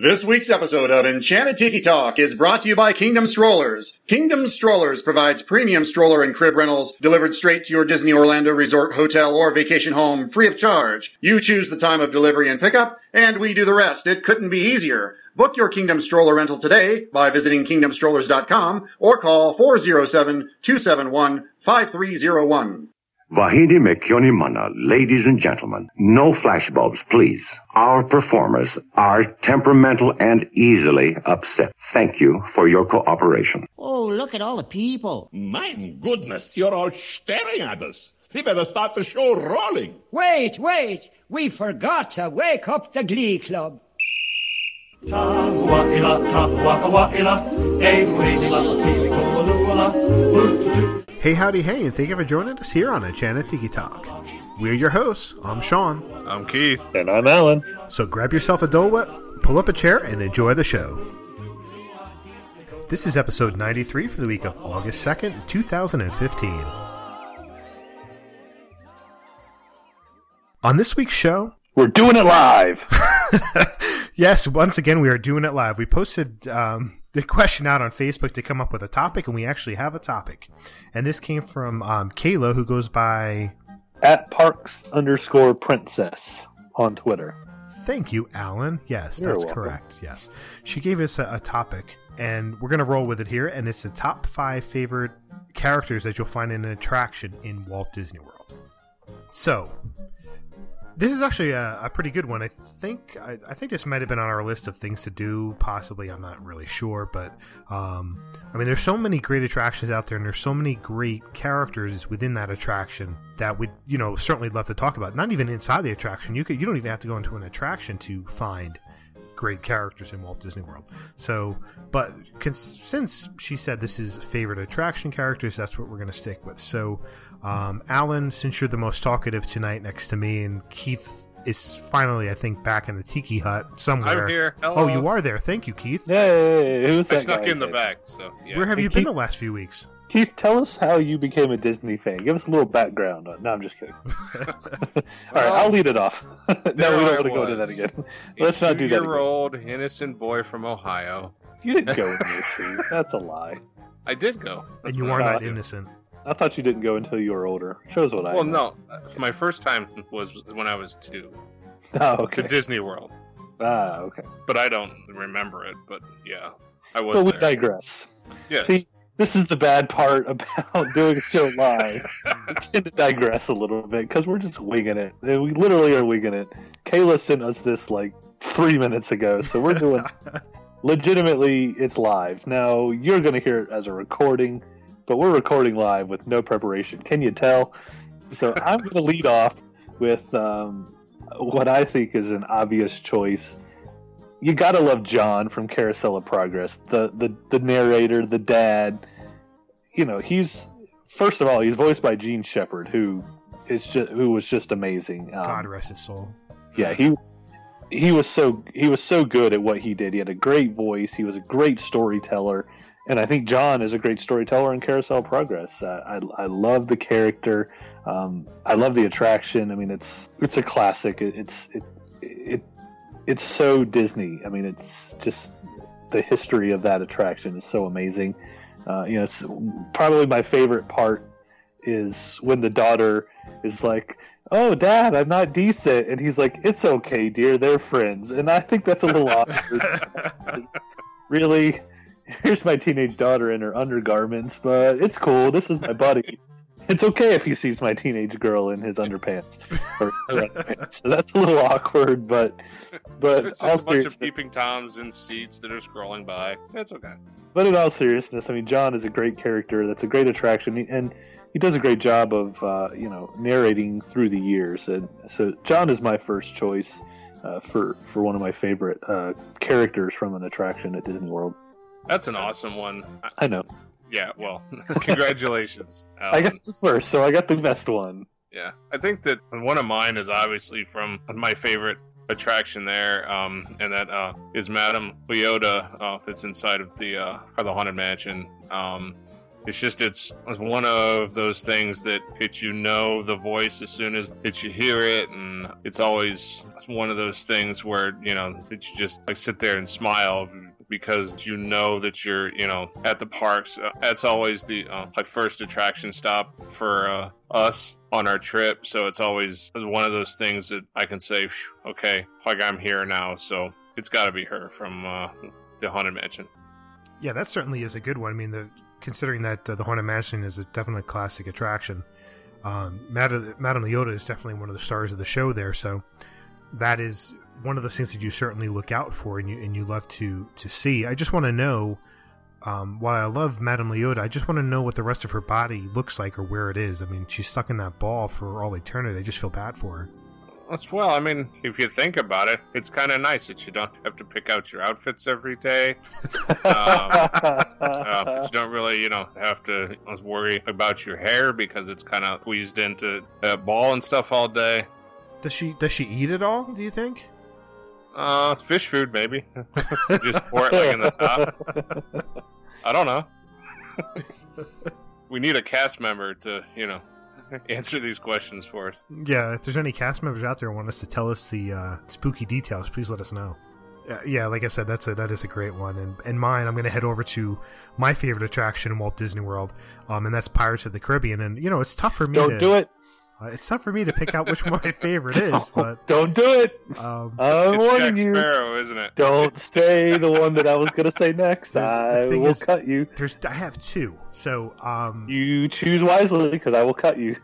This week's episode of Enchanted Tiki Talk is brought to you by Kingdom Strollers. Kingdom Strollers provides premium stroller and crib rentals delivered straight to your Disney Orlando resort, hotel, or vacation home free of charge. You choose the time of delivery and pickup, and we do the rest. It couldn't be easier. Book your Kingdom Stroller rental today by visiting kingdomstrollers.com or call 407-271-5301. Vahidi Mekyoni Mana, ladies and gentlemen, no flashbulbs, please. Our performers are temperamental and easily upset. Thank you for your cooperation. Oh, look at all the people. My goodness, you're all staring at us. We better start the show rolling. Wait, wait. We forgot to wake up the Glee Club. Hey, howdy, hey, and thank you for joining us here on Enchanted Tiki Talk. We're your hosts. I'm Sean. I'm Keith. And I'm Alan. So grab yourself a Dole Whip, pull up a chair, and enjoy the show. This is episode 93 for the week of August 2nd, 2015. On this week's show, We're doing it live. yes, once again, we are doing it live. We posted um, the question out on Facebook to come up with a topic, and we actually have a topic. And this came from um, Kayla, who goes by. At Parks underscore princess on Twitter. Thank you, Alan. Yes, You're that's welcome. correct. Yes. She gave us a, a topic, and we're going to roll with it here. And it's the top five favorite characters that you'll find in an attraction in Walt Disney World. So, this is actually a, a pretty good one. I think I, I think this might have been on our list of things to do. Possibly, I'm not really sure, but um, I mean, there's so many great attractions out there, and there's so many great characters within that attraction that we'd you know certainly love to talk about. Not even inside the attraction. You could you don't even have to go into an attraction to find great characters in Walt Disney World. So, but since she said this is favorite attraction characters, that's what we're going to stick with. So, um, Alan, since you're the most talkative tonight next to me, and Keith is finally, I think, back in the tiki hut somewhere. I'm here. Oh, you are there. Thank you, Keith. Yay! Who's that I that snuck guy in the again? back, so yeah. Where have Hey, you been the last few weeks? Keith, tell us how you became a Disney fan. Give us a little background. on No, I'm just kidding. All right, I'll lead it off. no, we don't I want to go into that again. A Let's not do that. Two-year-old innocent boy from Ohio. You didn't go in there, Steve. That's a lie. I did go. And you are not was doing. innocent. I thought you didn't go until you were older. Shows what I Well, know. no. My first time was when I was two Oh, okay. To Disney World, Ah, okay. but I don't remember it. But yeah, I was But we there. digress. Yes. See, this is the bad part about doing a show live. we tend to digress a little bit because we're just winging it. And We literally are winging it. Kayla sent us this like three minutes ago, so we're doing legitimately. It's live now. You're going to hear it as a recording, but we're recording live with no preparation. Can you tell? So I'm going to lead off with um, what I think is an obvious choice. You gotta love John from Carousel of Progress, the the the narrator, the dad. You know, he's first of all, he's voiced by Jean Shepherd, who is just who was just amazing. Um, God rest his soul. yeah, he he was so he was so good at what he did. He had a great voice. He was a great storyteller, and I think John is a great storyteller in Carousel Progress. Uh, I I love the character. Um, I love the attraction. I mean, it's it's a classic. It, it's it, it it's so Disney. I mean, it's just the history of that attraction is so amazing. Uh, you know, it's probably my favorite part is when the daughter is like, "Oh, Dad, I'm not decent," and he's like, "It's okay, dear. They're friends." And I think that's a little awkward. really, here's my teenage daughter in her undergarments, but it's cool. This is my buddy. It's okay if he sees my teenage girl in his underpants. Or underpants. So that's a little awkward, but but It's just a bunch of peeping toms in seats that are scrolling by. That's okay. but in all seriousness, I mean, John is a great character. That's a great attraction, and he does a great job of uh, you know narrating through the years. And so John is my first choice uh, for for one of my favorite uh, characters from an attraction at Disney World. That's an awesome one. I- I know. yeah. Well, congratulations. I got the first, so I got the best one. Yeah, I think that one of mine is obviously from my favorite attraction there, um, and that uh, is Madame Leota uh, that's inside of the uh, the Haunted Mansion. Um, it's just it's, it's one of those things that it you know the voice as soon as that you hear it, and it's always it's one of those things where you know that you just like sit there and smile because you know that you're you know at the parks. Uh, that's always the uh, like first attraction stop for uh, us on our trip, so it's always one of those things that I can say, okay, like I'm here now, so it's got to be her from uh, the haunted mansion. Yeah, that certainly is a good one. I mean, the considering that uh, the Haunted Mansion is a definitely a classic attraction. Um, Madame, Madame Leota is definitely one of the stars of the show there, so that is one of those things that you certainly look out for and you and you love to to see. I just want to know. Um, while I love Madame Leota, I just want to know what the rest of her body looks like or where it is. I mean, she's stuck in that ball for all eternity. I just feel bad for her. That's well, I mean, if you think about it, it's kind of nice that you don't have to pick out your outfits every day. Um, uh, but you don't really, you know, have to worry about your hair because it's kind of squeezed into a ball and stuff all day. Does she does she eat it all? Do you think? Uh, it's fish food, maybe. Just pour it like in the top. I don't know. we need a cast member to, you know, answer these questions for us. Yeah, if there's any cast members out there who want us to tell us the uh, spooky details, please let us know. Uh, yeah, like I said, that's a that is a great one, and and mine. I'm going to head over to my favorite attraction in Walt Disney World, um, and that's Pirates of the Caribbean. And you know, it's tough for me. Don't to, do it. Uh, it's tough for me to pick out which one my favorite is, but Don't do it. um, I'm it's warning Jack you. Sparrow, isn't it? Don't say the one that I was going to say next. The- the I will is- cut you. there's I have two, so um, You choose wisely because I will cut you.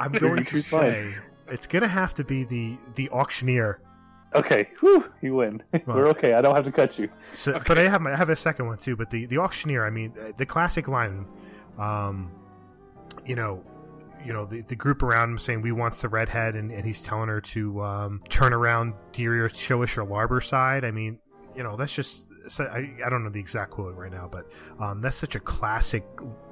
I'm going to choose mine. say it's going to have to be the the auctioneer. Okay, whew, you win. We're okay. I don't have to cut you. So, but I have my, I have a second one too. But the the auctioneer, I mean, uh, the classic line, um, you know, you know, the, the group around him saying we wants the redhead, and, and he's telling her to um, turn around, dear, show us your larboard side. I mean, you know, that's just I, I don't know the exact quote right now, but um, that's such a classic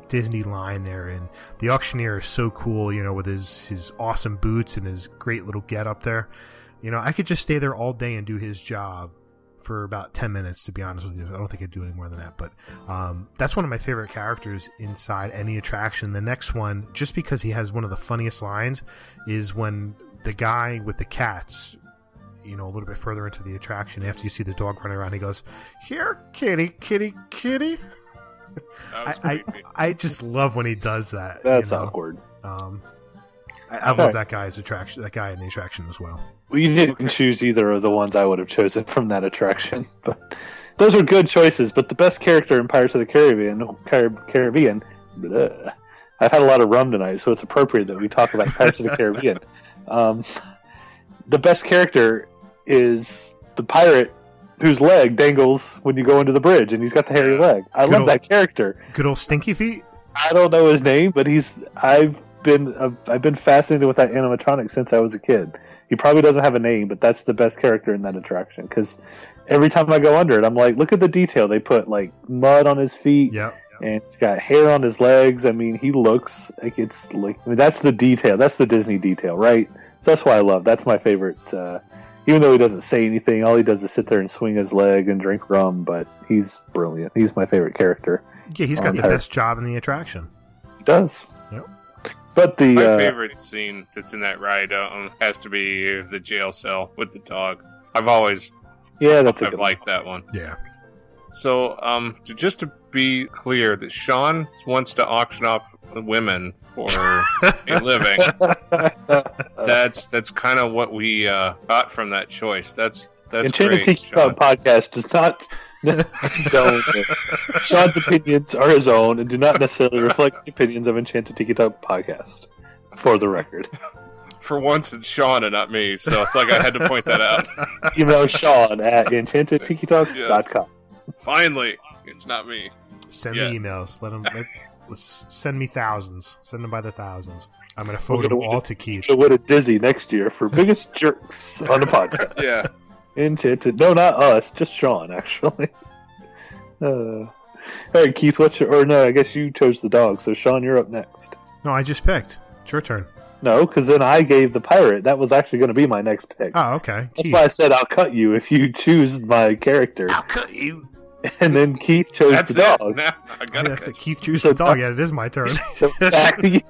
Disney line there, and the auctioneer is so cool, you know, with his his awesome boots and his great little get up there. You know, I could just stay there all day and do his job for about 10 minutes to be honest with you i don't think i'd do any more than that but um, that's one of my favorite characters inside any attraction the next one just because he has one of the funniest lines is when the guy with the cats you know a little bit further into the attraction after you see the dog running around he goes here kitty kitty kitty That was I. I i just love when he does that That's you know? awkward. um I, I Okay. love that guy's attraction that guy in the attraction as well Well, you didn't choose either of the ones I would have chosen from that attraction, but those are good choices. But the best character in Pirates of the Caribbean, Car- Caribbean, bleh. I've had a lot of rum tonight, so it's appropriate that we talk about Pirates of the Caribbean. Um, the best character is the pirate whose leg dangles when you go into the bridge, and he's got the hairy leg. I Good love old- that character. good old stinky feet I don't know his name, but he's I've been uh, I've been fascinated with that animatronic since I was a kid. He probably doesn't have a name, but that's the best character in that attraction because every time I go under it, I'm like, look at the detail. They put like mud on his feet, yep and he's got hair on his legs. I mean, he looks like it's like I mean, that's the detail. That's the Disney detail, right? So that's why I love. That's my favorite. Uh, even though he doesn't say anything, all he does is sit there and swing his leg and drink rum. But he's brilliant. He's my favorite character. yeah he's got Um, the best job in the attraction He does. Yep. But the My uh, favorite scene that's in that ride um, has to be the jail cell with the dog. I've always yeah, that's a I've good one. liked that one. yeah So, um, to, just to be clear, that Sean wants to auction off women for a living. That's that's kind of what we uh, got from that choice. That's that's Enchanted great. Tiki Sean. Podcast does not condone it. Sean's opinions are his own and do not necessarily reflect the opinions of Enchanted Tiki Talk podcast. For the record, For once, it's Sean and not me, so it's like I had to point that out. email Sean at enchantedtikitalk.com. Finally, it's not me. Send Yeah. me emails. Let them let, let's send me thousands. Send them by the thousands. I'm gonna forward gonna them all to Keith. So win a Dizzy next year for biggest jerks on the podcast. Yeah. Enchanted. No, not us. Just Sean, actually. Uh, all right, Keith. What's your? Or no, I guess you chose the dog. So Sean, you're up next. No, I just picked. It's your turn. No, because then I gave the pirate. That was actually going to be my next pick. Oh, okay. That's Keith. why I said I'll cut you if you choose my character. I'll cut you. and then Keith chose That's the it. dog. Now I gotta that's it. Keith chose So- the dog. Yeah, it is my turn. So back to you.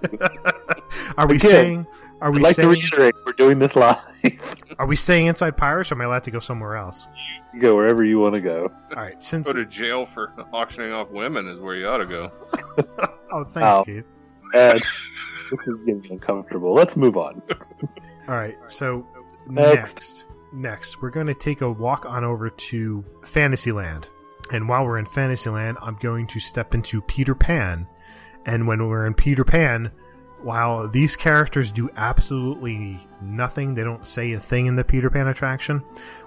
Are we Again, saying? Are I'd we like to reiterate, we're doing this live. Are we staying inside Pirates? Or am I allowed to go somewhere else? go wherever you want to go. All right. Since Go to jail for auctioning off women is where you ought to go. oh, thanks, Wow. Keith. This is getting uncomfortable. Let's move on. All right. So Next. next, next, we're going to take a walk on over to Fantasyland, and while we're in Fantasyland, I'm going to step into Peter Pan, and when we're in Peter Pan. While these characters do absolutely nothing, they don't say a thing in the Peter Pan attraction.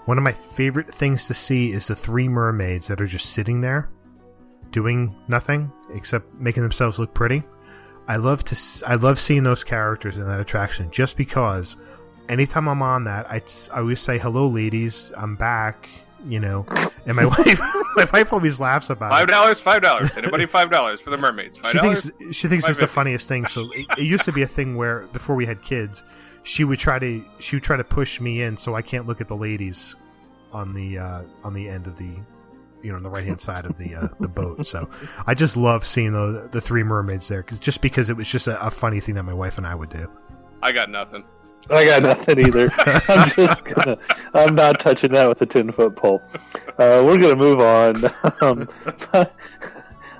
One of my favorite things to see is the three mermaids that are just sitting there, doing nothing except making themselves look pretty. I love to I love seeing those characters in that attraction just because anytime I'm on that I, I always say hello ladies I'm back you know and my wife my wife always laughs about Five it dollars, five dollars. Anybody five dollars for the mermaids? Five she thinks she thinks it's the funniest thing so it, it used to be a thing where before we had kids she would try to she would try to push me in so I can't look at the ladies on the uh, on the end of the you know on the right hand side of the uh, the boat. So I just love seeing the the three mermaids there because just because it was just a, a funny thing that my wife and I would do. I got nothing. I got nothing either. I'm just gonna. I'm not touching that with a ten foot pole. Uh, we're gonna move on. Um,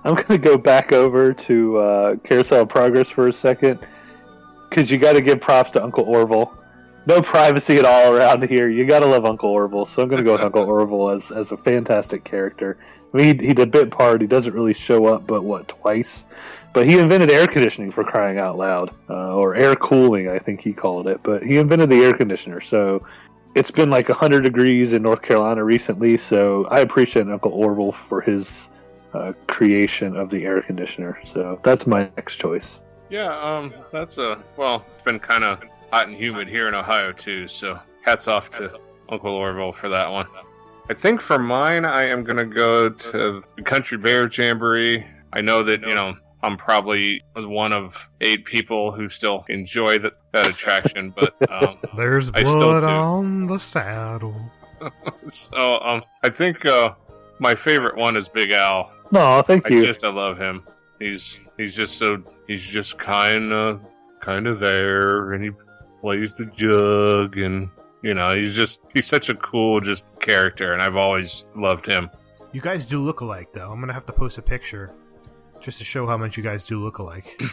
I'm gonna go back over to uh, Carousel Progress for a second because you got to give props to Uncle Orville. No privacy at all around here. You got to love Uncle Orville, so I'm gonna go with Uncle Orville as as a fantastic character. I mean, he, he did bit part. He doesn't really show up, but what twice? But he invented air conditioning for crying out loud, uh, or air cooling, I think he called it. But he invented the air conditioner. So it's been like 100 degrees in North Carolina recently. So I appreciate Uncle Orville for his uh, creation of the air conditioner. So that's my next choice. Yeah, um, that's a well. It's been kind of hot and humid here in Ohio too. So hats off to Uncle Orville for that one. I think for mine, I am gonna go to the Country Bear Jamboree. I know that you know I'm probably one of eight people who still enjoy that that attraction, but um, There's I still blood do. on the saddle. so um, I think uh, my favorite one is Big Al. No, thank I you. I just I love him. He's he's just so he's just kind of kind of there, and he plays the jug, and you know he's just he's such a cool just character, and I've always loved him. You guys do look alike, though. I'm gonna have to post a picture just to show how much you guys do look alike.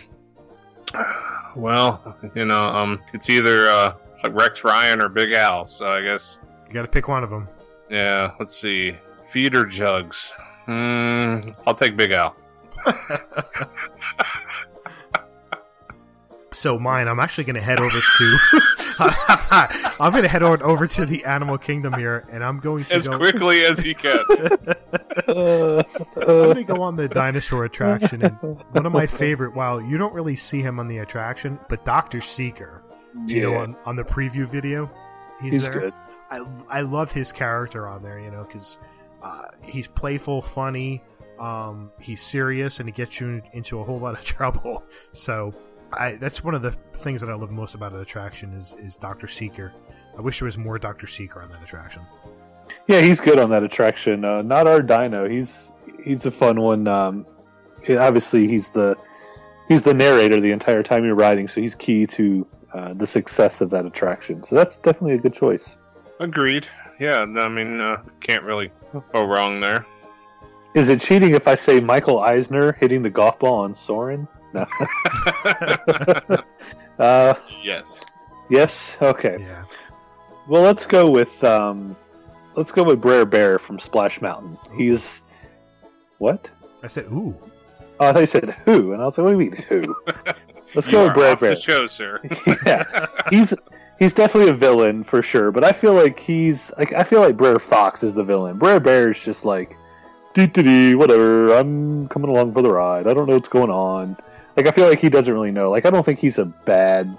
Well, you know, um, it's either uh, Rex Ryan or Big Al, so I guess You got to pick one of them. yeah. Let's see, feeder jugs. Hmm, I'll take Big Al. So mine, I'm actually going to head over to. I'm going to head on over to the Animal Kingdom here, and I'm going to As go. quickly as he can. I'm going to go on the dinosaur attraction, and one of my favorite. While you don't really see him on the attraction, but Doctor Seeker, you know, on, on the preview video, he's, he's there. good. I I love his character on there, you know, because uh, he's playful, funny, um, he's serious, and he gets you into a whole lot of trouble. So, I that's one of the things that I love most about an attraction is is Doctor Seeker. I wish there was more Doctor Seeker on that attraction. Yeah, he's good on that attraction. Uh, not our Dino. He's he's a fun one. Um, obviously, he's the he's the narrator the entire time you're riding, so he's key to uh, the success of that attraction. So that's definitely a good choice. Agreed. Yeah, I mean, uh, can't really go wrong there. Is it cheating if I say Michael Eisner hitting the golf ball on Soarin'? No. uh, yes. yes. Okay. Yeah, Well, let's go with um, let's go with Brer Bear from Splash Mountain. He's what? I said, ooh, Oh, I thought you said who, and I was like, what do you mean who? Let's You go with are Brer off Bear. the show, sir. yeah, he's he's definitely a villain for sure. But I feel like he's like I feel like Brer Fox is the villain. Brer Bear is just like dee dee dee whatever. I'm coming along for the ride. I don't know what's going on. Like I feel like he doesn't really know. Like I don't think he's a bad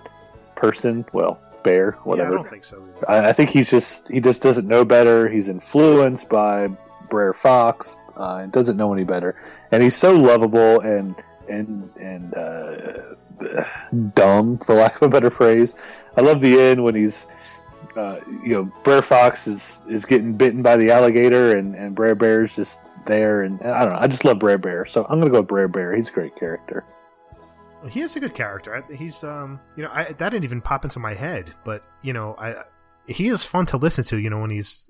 person. Well, bear, yeah, I whatever. don't think so. Either. I, I think he's just he just doesn't know better. He's influenced by Brer Fox uh, and doesn't know any better. And he's so lovable and and and uh, dumb, for lack of a better phrase. I love the end when he's. Uh, you know, Brer Fox is, is getting bitten by the alligator, and, and Brer Bear's just there, and I don't know. I just love Brer Bear, so I'm gonna go with Brer Bear. He's a great character. He is a good character. He's um, you know, I, that didn't even pop into my head, but you know, I he is fun to listen to. You know, when he's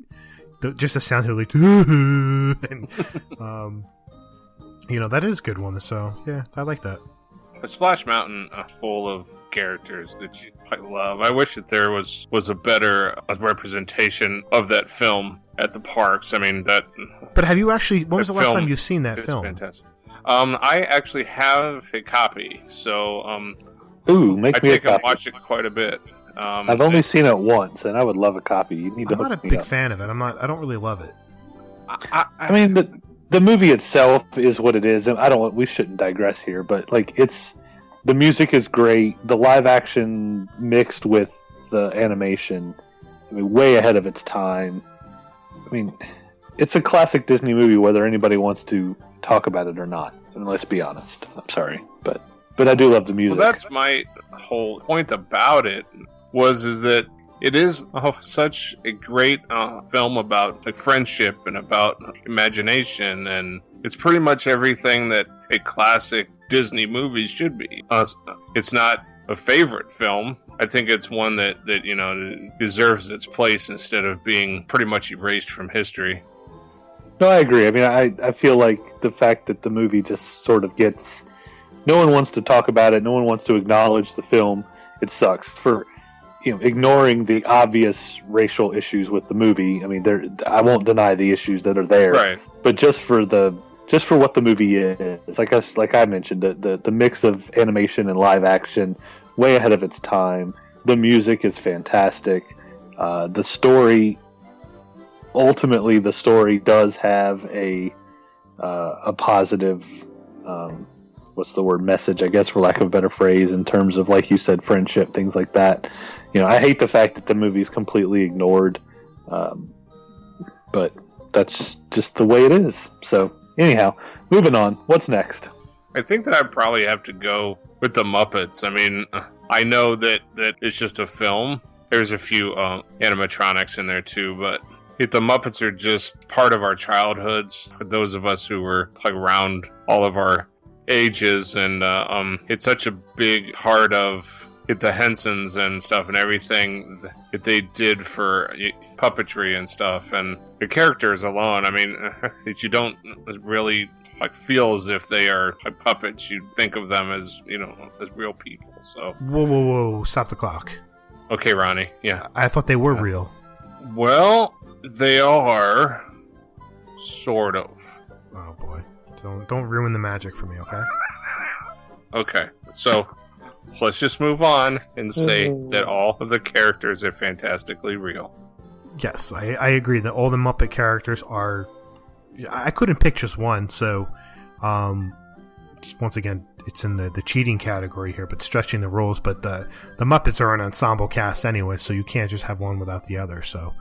the, just the sound of like, and, um, you know, that is a good one. So yeah, I like that. A Splash Mountain uh, full of characters that you quite love. I wish that there was was a better uh, representation of that film at the parks. I mean that. But have you actually? When was the last time you've seen that film? Fantastic. Um, I actually have a copy, so um, Ooh, make I me a take and copy. watch it quite a bit. Um, I've only seen it once, and I would love a copy. You need to I'm not a me big up. fan of it. I'm not. I don't really love it. I, I, I mean, the the movie itself is what it is, and I don't. We shouldn't digress here, but like, it's the music is great. The live action mixed with the animation, I mean, way ahead of its time. I mean, it's a classic Disney movie, whether anybody wants to talk about it or not. And let's be honest. I'm sorry, but but I do love the music. Well, that's my whole point about it was is that it is oh, such a great uh, film about like friendship and about imagination, and it's pretty much everything that a classic Disney movie should be. Uh, it's not a favorite film. I think it's one that that you know deserves its place instead of being pretty much erased from history. No, I agree. I mean, I, I feel like the fact that the movie just sort of gets. No one wants to talk about it. No one wants to acknowledge the film. It sucks for, you know, ignoring the obvious racial issues with the movie. I mean, there. I won't deny the issues that are there. Right. But just for the just for what the movie is, like us, like I mentioned, the, the the mix of animation and live action, way ahead of its time. The music is fantastic. Uh, the story ultimately the story does have a uh, a positive um, what's the word message I guess for lack of a better phrase in terms of like you said friendship things like that you know I hate the fact that the movie's completely ignored um, but that's just the way it is so anyhow moving on what's next I think that I probably have to go with the Muppets. I mean, I know that that it's just a film. There's a few uh, animatronics in there too, but the Muppets are just part of our childhoods. For those of us who were like around all of our ages, and uh, um, it's such a big part of it, the Hensons and stuff, and everything that they did for puppetry and stuff, and the characters alone. I mean, that you don't really like feel as if they are like puppets. You think of them as you know as real people. So Whoa, whoa, whoa! Stop the clock. okay, Ronnie. Yeah. I thought they were real. Well, they are sort of. Oh boy! Don't don't ruin the magic for me, okay? Okay, so let's just move on and say that all of the characters are fantastically real. Yes, I, I agree that all the Muppet characters are. I couldn't pick just one, so um, just once again, it's in the, the cheating category here, but stretching the rules. But the the Muppets are an ensemble cast anyway, so you can't just have one without the other. So,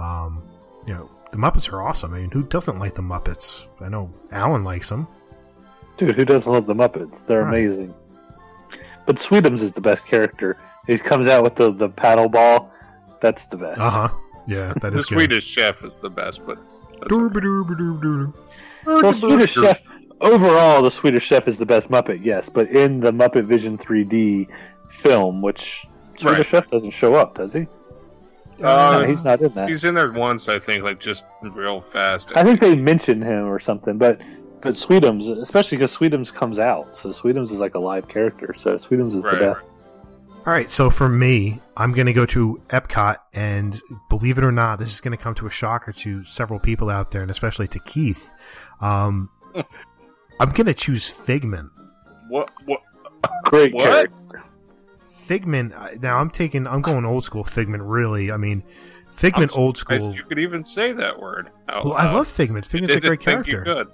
um, you know, the Muppets are awesome. I mean, who doesn't like the Muppets? I know Alan likes them. dude who doesn't love the Muppets they're Right. amazing but Sweetums is the best character he comes out with the, the paddle ball that's the best Uh huh. Yeah, that The is good. Swedish Chef is the best, but. Well, Swedish Chef overall, the Swedish Chef is the best Muppet, yes, but in the Muppet Vision 3D film, which Swedish Right. Chef doesn't show up, does he? Uh, no, he's not in that. he's in there once, I think, like just real fast. I think they mention him or something, but but Sweetums, especially because Sweetums comes out, so Sweetums is like a live character, so Sweetums is Right, the best. All right, so for me, I'm going to go to Epcot, and believe it or not, this is going to come to a shocker to several people out there, and especially to Keith. Um, I'm going to choose Figment. What? What? Great What? character. Figment. Now I'm taking. I'm going old school Figment. Really, I mean, Figment old school. You could even say that word. Well, I love Figment. Figment's a great character. could.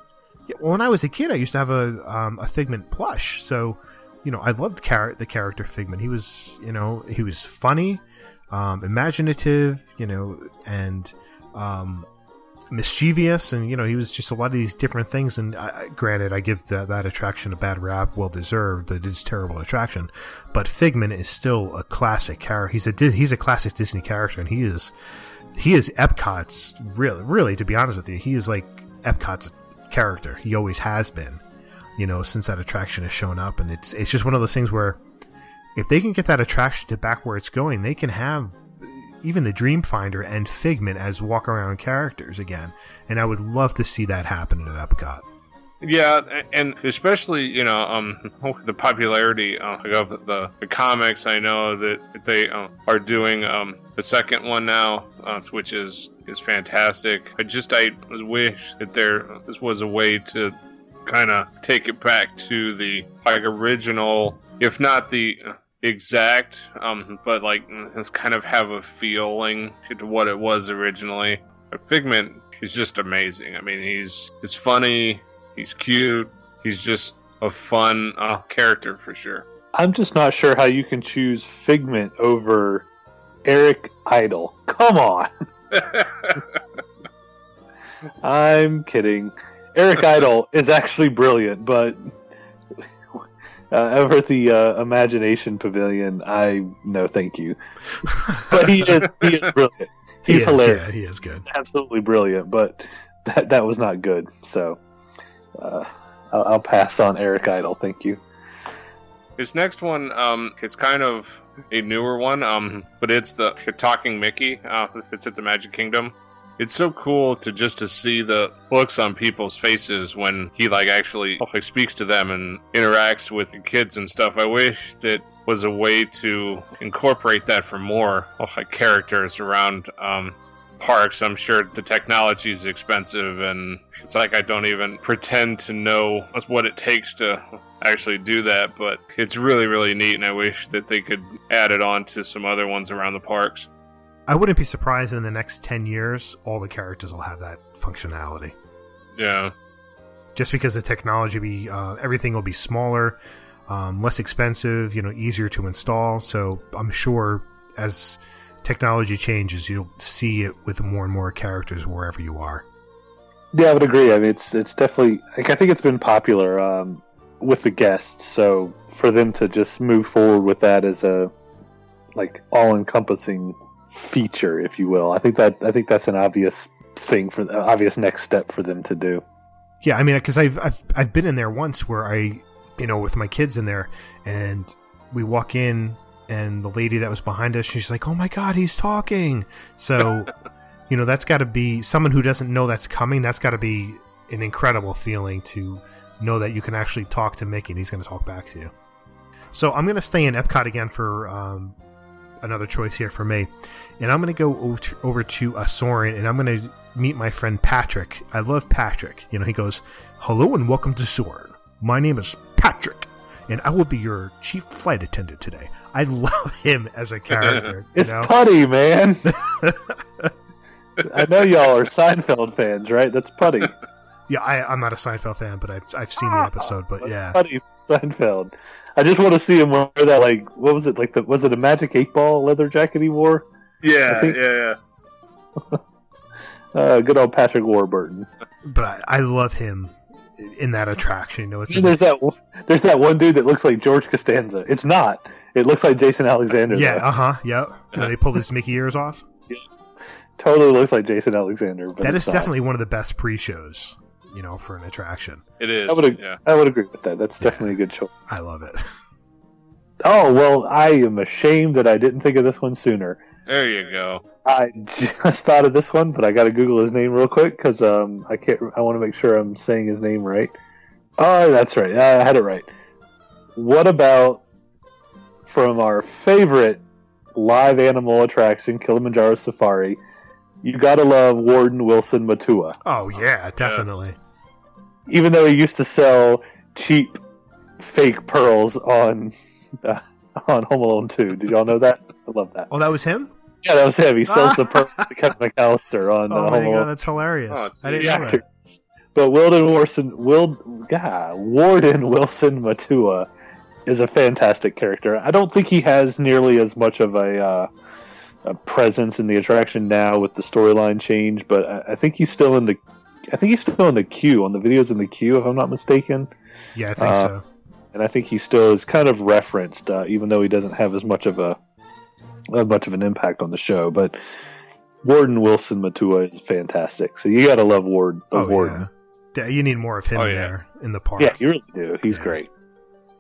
Yeah, well, when I was a kid, I used to have a um, a Figment plush. So, you know, I loved the character Figment. He was, you know, he was funny, um, imaginative, you know, and um, mischievous, and you know, he was just a lot of these different things. And I, granted, I give that, that attraction a bad rap, well deserved. It is terrible attraction, but Figment is still a classic character. He's a he's a classic Disney character, and he is he is Epcot's really, really. To be honest with you, he is like Epcot's character. He always has been, you know, since that attraction has shown up, and it's it's just one of those things where if they can get that attraction to back where it's going, they can have even the Dreamfinder and Figment as walk around characters again, and I would love to see that happen at Epcot. Yeah, and especially you know um, the popularity uh, of the, the comics. I know that they uh, are doing um, the second one now, uh, which is is fantastic. I just I wish that there this was a way to kind of take it back to the like original, if not the exact, um, but like it's kind of have a feeling to what it was originally. Figment is just amazing. I mean, he's he's funny He's cute. He's just a fun uh, character for sure. I'm just not sure how you can choose Figment over Eric Idle. Come on. I'm kidding. Eric Idle is actually brilliant, but uh, over at the uh, Imagination Pavilion, I no, thank you. But he is he is brilliant. He's he is, hilarious. Yeah, he is good. Absolutely brilliant, but that that was not good. So uh, I'll, I'll, pass on Eric Idle. Thank you. His next one, um, it's kind of a newer one, um, but it's the Talking Mickey. Uh, it's at the Magic Kingdom. It's so cool to just to see the looks on people's faces when he like actually like speaks to them and interacts with the kids and stuff. I wish that was a way to incorporate that for more like characters around um, parks. I'm sure the technology is expensive, and it's like I don't even pretend to know what it takes to actually do that. But it's really, really neat, and I wish that they could add it on to some other ones around the parks. I wouldn't be surprised in the next 10 years, all the characters will have that functionality. Yeah. Just because the technology be, uh, everything will be smaller, um, less expensive, you know, easier to install. So I'm sure as technology changes, you'll see it with more and more characters wherever you are. Yeah, I would agree. I mean, it's it's definitely like I think it's been popular um, with the guests. So for them to just move forward with that as a like all-encompassing feature, if you will, I think that I think that's an obvious thing for the obvious next step for them to do. Yeah, I mean, because I've, I've I've been in there once where I, you know, with my kids in there, and we walk in and the lady that was behind us, she's like, "Oh my god, he's talking!" So, you know, that's got to be someone who doesn't know that's coming. That's got to be an incredible feeling to know that you can actually talk to Mickey and he's going to talk back to you. So I'm going to stay in Epcot again for um, another choice here for me, and I'm going to go over to, over to uh, Soarin' and I'm going to meet my friend Patrick. I love Patrick. You know, he goes, "Hello and welcome to Soarin'. My name is Patrick." and I will be your chief flight attendant today. I love him as a character. it's know? Puddy, man. I know y'all are Seinfeld fans, right? That's Puddy. Yeah, I, am not a Seinfeld fan, but I've I've seen the episode. But yeah, Puddy Seinfeld. I just want to see him wear that like what was it like the was it a Magic Eight Ball leather jacket he wore? Yeah, think... yeah, yeah. uh, good old Patrick Warburton. But I, I love him in that attraction. You know, it's there's that there's that one dude that looks like George Costanza. It's not. It looks like Jason Alexander. Yeah. Uh huh. Yep. When they pulled his Mickey ears off. Yeah. Totally looks like Jason Alexander. that is not. definitely one of the best pre-shows. You know, for an attraction. It is. I would. Yeah. I would agree with that. That's yeah. definitely a good choice. I love it. Oh well, I am ashamed that I didn't think of this one sooner. There you go. I just thought of this one, but I got to Google his name real quick because um, I can't. I want to make sure I'm saying his name right. Oh, that's right. I had it right. What about from our favorite live animal attraction, Kilimanjaro Safari? You gotta love Warden Wilson Matua. Oh yeah, definitely. Yes. Even though he used to sell cheap, fake pearls on uh, on Home Alone 2. Did y'all know that? I love that. Oh, that was him? Yeah, that was him. He sells the pearls to Kevin McCallister on oh uh, my Home God, that's hilarious. Oh, I didn't know that. But Wilden Wilson, Wild, God, Warden Wilson Matua is a fantastic character. I don't think he has nearly as much of a, uh, a presence in the attraction now with the storyline change, but I, I, think he's still in the. I think he's still in the queue on the videos in the queue, if I'm not mistaken. Yeah, I think uh, so and I think he still is kind of referenced, uh, even though he doesn't have as much of a much of an impact on the show. But Warden Wilson Matua is fantastic, so you got to love Ward. Oh, Warden. Yeah. Yeah, You need more of him Oh, yeah. there in the park. Yeah, you really do. He's Yeah. great.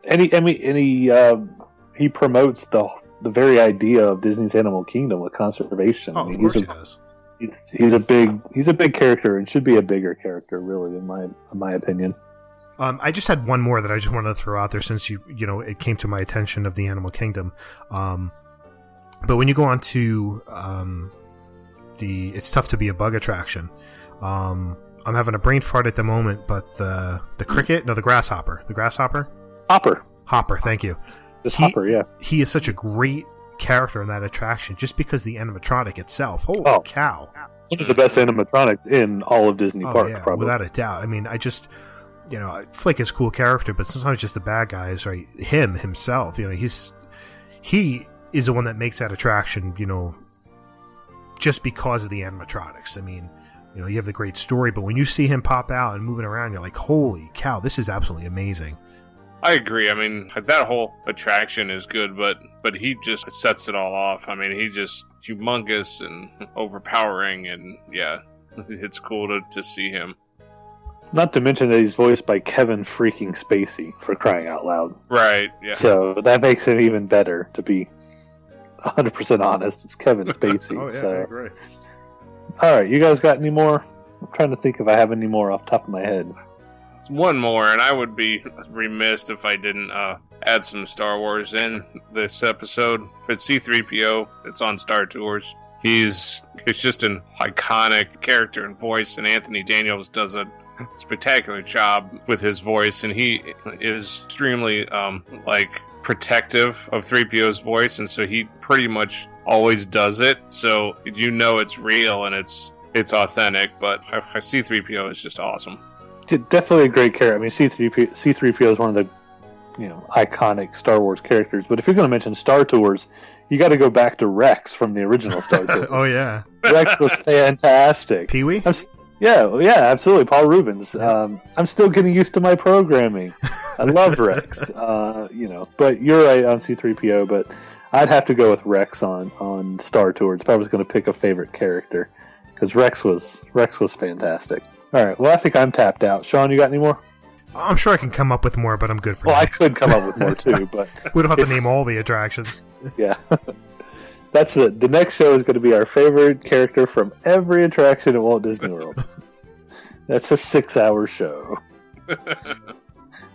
And he, and he, and he, um, he promotes the the very idea of Disney's Animal Kingdom with conservation. Oh, I of mean, course he's he does. He's he's a big he's a big character and should be a bigger character, really, in my in my opinion. Um, I just had one more that I just wanted to throw out there since you you know it came to my attention of the Animal Kingdom. Um, but when you go on to um, the it's tough to be a bug attraction. Um, I'm having a brain fart at the moment, but the the cricket, no, the grasshopper, the grasshopper, Hopper, hopper. Thank you. this He- Hopper, yeah. He is such a great character in that attraction, just because the animatronic itself. Holy Oh. cow! One of the best animatronics in all of Disney Oh, Park, yeah, probably. without a doubt. I mean, I just, you know, Flik is a cool character, but sometimes just the bad guys, right? Him himself, you know, he's he is the one that makes that attraction, you know, just because of the animatronics. I mean, you know, you have the great story, but when you see him pop out and moving around, you're like, holy cow, this is absolutely amazing. I agree. I mean, that whole attraction is good, but but he just sets it all off. I mean, he just humongous and overpowering, and yeah, it's cool to, to see him. Not to mention that he's voiced by Kevin freaking Spacey for crying out loud. Right? Yeah. So that makes it even better. To be 100 percent honest, it's Kevin Spacey. Oh, yeah, so. agree. All right, you guys got any more? I'm trying to think if I have any more off the top of my head. One more, and I would be remiss if I didn't uh, add some Star Wars in this episode. It's C3PO. It's on Star Tours. He's it's just an iconic character and voice, and Anthony Daniels does a spectacular job with his voice, and he is extremely um, like protective of 3PO's voice, and so he pretty much always does it. So you know it's real and it's it's authentic. But I, I C3PO is just awesome. Definitely a great character. I mean, C3P, C3PO is one of the you know iconic Star Wars characters. But if you're going to mention Star Tours, you got to go back to Rex from the original Star Tours. oh yeah, Rex was fantastic. Pee Wee. Yeah, yeah, absolutely. Paul Reubens. Um, I'm still getting used to my programming. I love Rex. Uh, you know, but you're right on C3PO. But I'd have to go with Rex on on Star Tours if I was going to pick a favorite character, because Rex was Rex was fantastic. All right. Well, I think I'm tapped out. Sean, you got any more? I'm sure I can come up with more, but I'm good for Well, now. I could come up with more too, but we don't have to name all the attractions. yeah. That's it. The next show is going to be our favorite character from every attraction at Walt Disney World. That's a six hour show.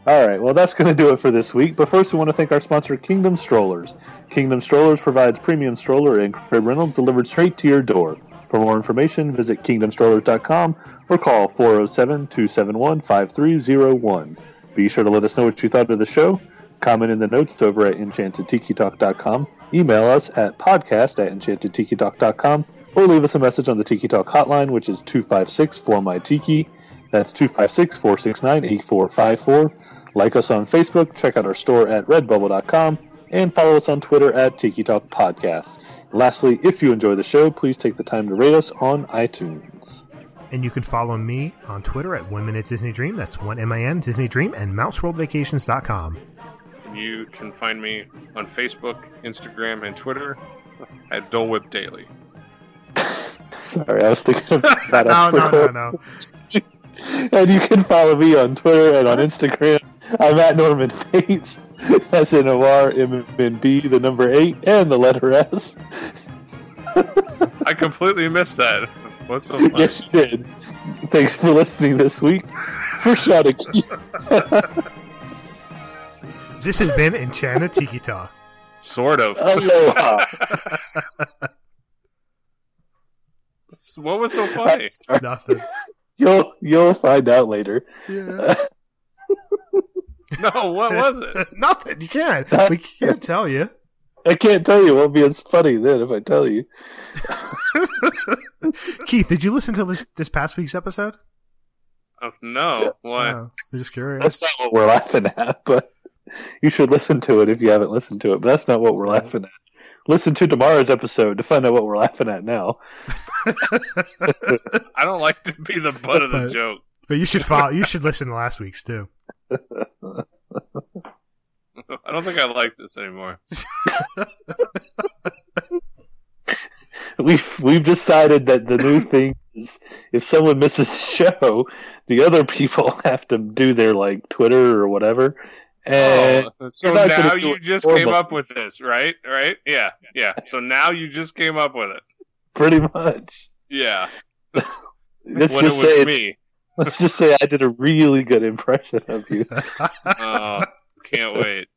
All right, well, that's going to do it for this week. But first, we want to thank our sponsor, Kingdom Strollers. Kingdom Strollers provides premium stroller and crib rentals delivered straight to your door. For more information, visit kingdomstrollers.com or call 407 271 5301. Be sure to let us know what you thought of the show. Comment in the notes over at enchantedtikitalk.com. Email us at podcast at enchantedtikitalk.com or leave us a message on the Tiki Talk hotline, which is 256 4 my Tiki. That's 256 469 8454. Like us on Facebook, check out our store at redbubble.com, and follow us on Twitter at Tiki Talk Podcast. Lastly, if you enjoy the show, please take the time to rate us on iTunes. And you can follow me on Twitter at One Minute Disney Dream. That's one M I N Disney Dream and MouseWorldVacations.com. And you can find me on Facebook, Instagram, and Twitter at Dole Whip Daily. Sorry, I was thinking of that. no, up no, no, record. no. And you can follow me on Twitter and on Instagram. I'm at Norman Bates. That's N O R M N B, the number eight, and the letter S. I completely missed that. What's so funny? Yes, you did. Thanks for listening this week. For Sean and Keith. This has been Enchanted Tiki Talk. Sort of. Aloha. What was so funny? Nothing. You'll you'll find out later. Yeah. No, what was it? Nothing. You can't. We can't tell you. I can't tell you. It won't be as funny then if I tell you. Keith, did you listen to this this past week's episode? Oh, no. Why? Oh, I'm just curious. That's not what we're laughing at, but you should listen to it if you haven't listened to it. But that's not what we're laughing at. Listen to tomorrow's episode to find out what we're laughing at now. I don't like to be the butt of the But- joke. But you should follow. You should listen to last week's too. I don't think I like this anymore. We've we've decided that the new thing is if someone misses a show, the other people have to do their like Twitter or whatever. And Oh, so you're not gonna now you just came them. up with this, right? Right? Yeah, yeah. So now you just came up with it. pretty much, Yeah. let's when it was say me. let's just say I did a really good impression of you. Oh, can't wait.